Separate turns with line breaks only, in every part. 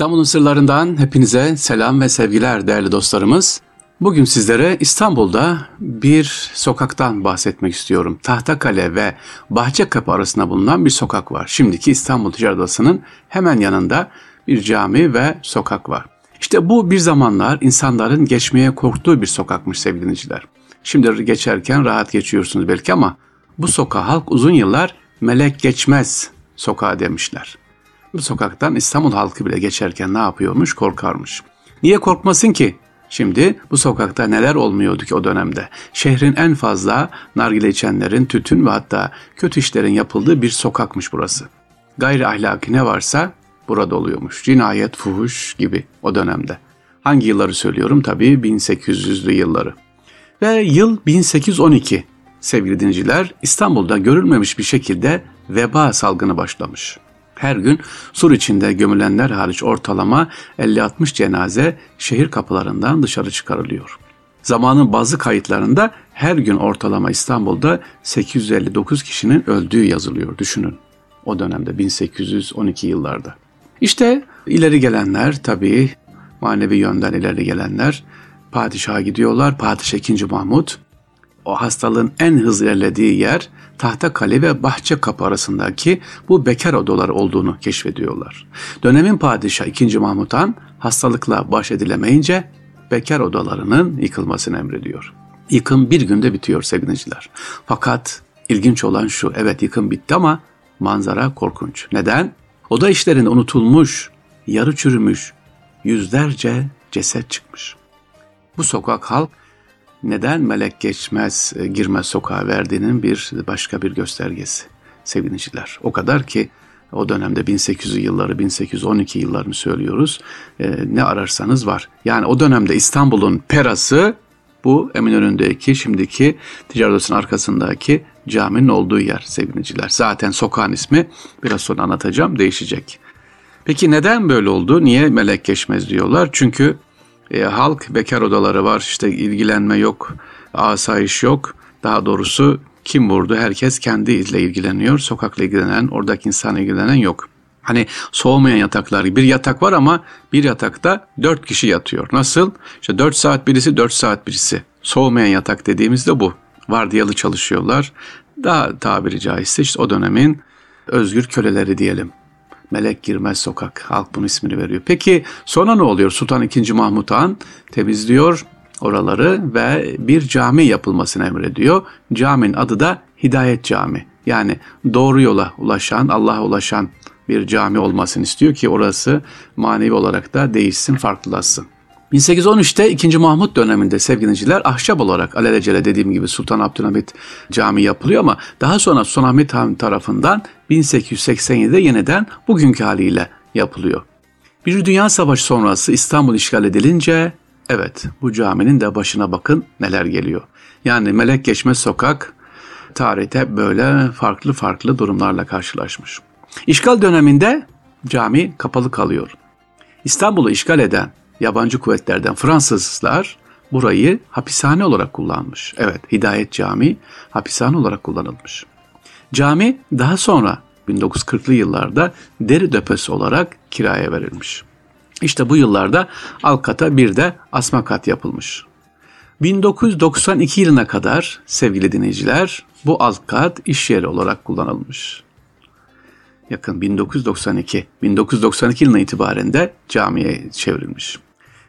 İstanbul'un sırlarından hepinize selam ve sevgiler değerli dostlarımız. Bugün sizlere İstanbul'da bir sokaktan bahsetmek istiyorum. Tahtakale ve Bahçekapı arasında bulunan bir sokak var. Şimdiki İstanbul Ticaret Odası'nın hemen yanında bir cami ve sokak var. İşte bu bir zamanlar insanların geçmeye korktuğu bir sokakmış sevgili dinleyiciler. Şimdi geçerken rahat geçiyorsunuz belki ama bu sokağa halk uzun yıllar melek geçmez sokağa demişler. Bu sokaktan İstanbul halkı bile geçerken ne yapıyormuş? Korkarmış. Niye korkmasın ki? Şimdi bu sokakta neler olmuyordu ki o dönemde? Şehrin en fazla nargile içenlerin, tütün ve hatta kötü işlerin yapıldığı bir sokakmış burası. Gayri ahlaki ne varsa burada oluyormuş. Cinayet, fuhuş gibi o dönemde. Hangi yılları söylüyorum? Tabii 1800'lü yılları. Ve yıl 1812 sevgili dinciler İstanbul'da görülmemiş bir şekilde veba salgını başlamış. Her gün sur içinde gömülenler hariç ortalama 50-60 cenaze şehir kapılarından dışarı çıkarılıyor. Zamanın bazı kayıtlarında her gün ortalama İstanbul'da 859 kişinin öldüğü yazılıyor düşünün. O dönemde 1812 yıllarda. İşte ileri gelenler tabii manevi yönden ileri gelenler padişaha gidiyorlar. Padişah 2. Mahmut o hastalığın en hızlı ilerlediği yer Tahta Kale ve Bahçe Kapı arasındaki bu bekar odaları olduğunu keşfediyorlar. Dönemin padişahı 2. Mahmut Han hastalıkla baş edilemeyince bekar odalarının yıkılmasını emrediyor. Yıkım bir günde bitiyor sevgiliciler. Fakat ilginç olan şu, evet yıkım bitti ama manzara korkunç. Neden? Oda işlerinde unutulmuş, yarı çürümüş, yüzlerce ceset çıkmış. Bu sokak halk neden melek geçmez, e, girmez sokağa verdiğinin bir başka bir göstergesi sevgiliciler. O kadar ki o dönemde 1800 yılları, 1812 yıllarını söylüyoruz. E, ne ararsanız var. Yani o dönemde İstanbul'un perası bu Eminönü'ndeki şimdiki ticaret arkasındaki caminin olduğu yer sevgiliciler. Zaten sokağın ismi biraz sonra anlatacağım değişecek. Peki neden böyle oldu? Niye melek geçmez diyorlar? Çünkü e, halk bekar odaları var işte ilgilenme yok, asayiş yok. Daha doğrusu kim vurdu herkes kendiyle ilgileniyor. Sokakla ilgilenen, oradaki insanla ilgilenen yok. Hani soğumayan yataklar bir yatak var ama bir yatakta dört kişi yatıyor. Nasıl? İşte dört saat birisi, dört saat birisi. Soğumayan yatak dediğimizde bu. Vardiyalı çalışıyorlar. Daha tabiri caizse işte o dönemin özgür köleleri diyelim. Melek Girmez Sokak. Halk bunun ismini veriyor. Peki sonra ne oluyor? Sultan II. Mahmut Han temizliyor oraları ve bir cami yapılmasını emrediyor. Caminin adı da Hidayet Cami. Yani doğru yola ulaşan, Allah'a ulaşan bir cami olmasını istiyor ki orası manevi olarak da değişsin, farklılaşsın. 1813'te 2. Mahmut döneminde sevgiliciler ahşap olarak alelacele dediğim gibi Sultan Abdülhamit Camii yapılıyor ama daha sonra Sultan Ahmet Han tarafından 1887'de yeniden bugünkü haliyle yapılıyor. Bir Dünya Savaşı sonrası İstanbul işgal edilince evet bu caminin de başına bakın neler geliyor. Yani Melek Geçmez Sokak tarihte böyle farklı farklı durumlarla karşılaşmış. İşgal döneminde cami kapalı kalıyor. İstanbul'u işgal eden yabancı kuvvetlerden Fransızlar burayı hapishane olarak kullanmış. Evet, Hidayet Camii hapishane olarak kullanılmış. Cami daha sonra 1940'lı yıllarda deri döpesi olarak kiraya verilmiş. İşte bu yıllarda Alkat'a bir de asma kat yapılmış. 1992 yılına kadar sevgili dinleyiciler bu alt kat iş yeri olarak kullanılmış. Yakın 1992, 1992 yılına itibaren de camiye çevrilmiş.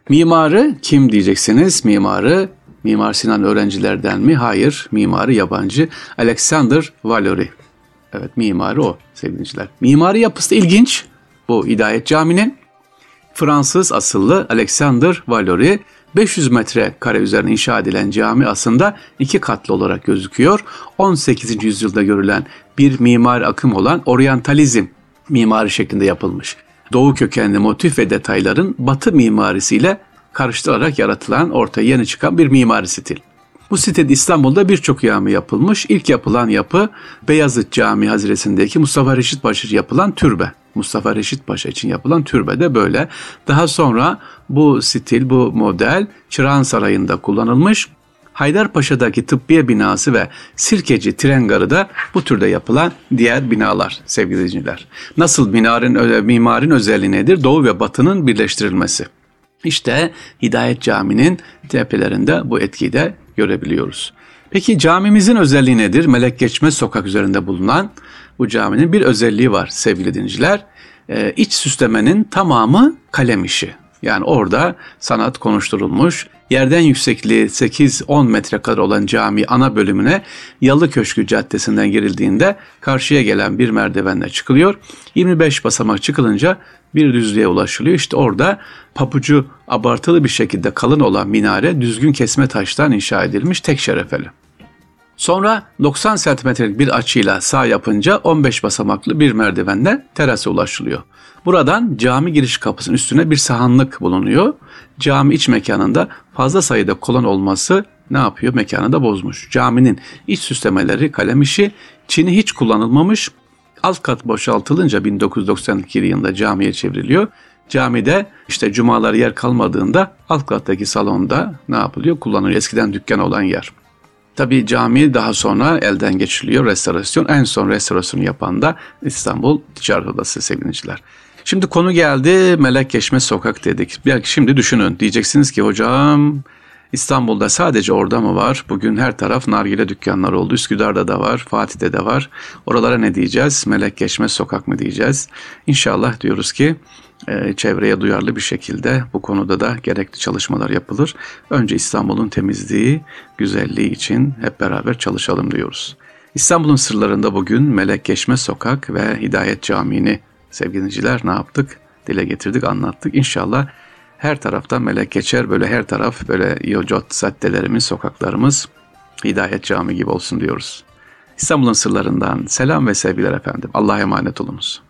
Mimarı kim diyeceksiniz? Mimarı Mimar Sinan öğrencilerden mi? Hayır, mimarı yabancı. Alexander Valory. Evet, mimarı o sevgiliciler. Mimari yapısı da ilginç. Bu Hidayet Camii'nin Fransız asıllı Alexander Valory 500 metre kare üzerine inşa edilen cami aslında iki katlı olarak gözüküyor. 18. yüzyılda görülen bir mimar akım olan oryantalizm mimari şeklinde yapılmış. Doğu kökenli motif ve detayların batı mimarisiyle karıştırarak yaratılan ortaya yeni çıkan bir mimari stil. Bu sitede İstanbul'da birçok cami yapılmış. İlk yapılan yapı Beyazıt Camii Haziresi'ndeki Mustafa Reşit Paşa yapılan türbe. Mustafa Reşit Paşa için yapılan türbe de böyle. Daha sonra bu stil, bu model Çırağan Sarayı'nda kullanılmış. Haydarpaşa'daki tıbbiye binası ve Sirkeci tren garı da bu türde yapılan diğer binalar sevgili dinleyiciler. Nasıl minarin, mimarin özelliği nedir? Doğu ve batının birleştirilmesi. İşte Hidayet Camii'nin tepelerinde bu etkiyi de görebiliyoruz. Peki camimizin özelliği nedir? Melek Geçmez sokak üzerinde bulunan bu caminin bir özelliği var sevgili dinciler. Ee, iç süslemenin tamamı kalem işi. Yani orada sanat konuşturulmuş. Yerden yüksekliği 8-10 metre kadar olan cami ana bölümüne Yalı Köşkü Caddesi'nden girildiğinde karşıya gelen bir merdivenle çıkılıyor. 25 basamak çıkılınca bir düzlüğe ulaşılıyor. İşte orada papucu abartılı bir şekilde kalın olan minare düzgün kesme taştan inşa edilmiş tek şerefeli. Sonra 90 santimetrelik bir açıyla sağ yapınca 15 basamaklı bir merdivenle terasa ulaşılıyor. Buradan cami giriş kapısının üstüne bir sahanlık bulunuyor. Cami iç mekanında fazla sayıda kolon olması ne yapıyor? Mekanı da bozmuş. Caminin iç süslemeleri kalem işi, çini hiç kullanılmamış. Alt kat boşaltılınca 1992 yılında camiye çevriliyor. Camide işte cumalar yer kalmadığında alt kattaki salonda ne yapılıyor? Kullanılıyor. Eskiden dükkan olan yer. Tabi cami daha sonra elden geçiriliyor restorasyon. En son restorasyonu yapan da İstanbul Ticaret Odası sevgiliciler. Şimdi konu geldi Melek Geçme Sokak dedik. Belki şimdi düşünün diyeceksiniz ki hocam İstanbul'da sadece orada mı var? Bugün her taraf nargile dükkanlar oldu. Üsküdar'da da var, Fatih'te de var. Oralara ne diyeceğiz? Melek Geçme Sokak mı diyeceğiz? İnşallah diyoruz ki çevreye duyarlı bir şekilde bu konuda da gerekli çalışmalar yapılır. Önce İstanbul'un temizliği, güzelliği için hep beraber çalışalım diyoruz. İstanbul'un sırlarında bugün Melek Geçme Sokak ve Hidayet Camii'ni sevgiliciler ne yaptık? Dile getirdik, anlattık. İnşallah her taraftan melek geçer. Böyle her taraf böyle yocot saddelerimiz, sokaklarımız Hidayet Cami gibi olsun diyoruz. İstanbul'un sırlarından selam ve sevgiler efendim. Allah'a emanet olunuz.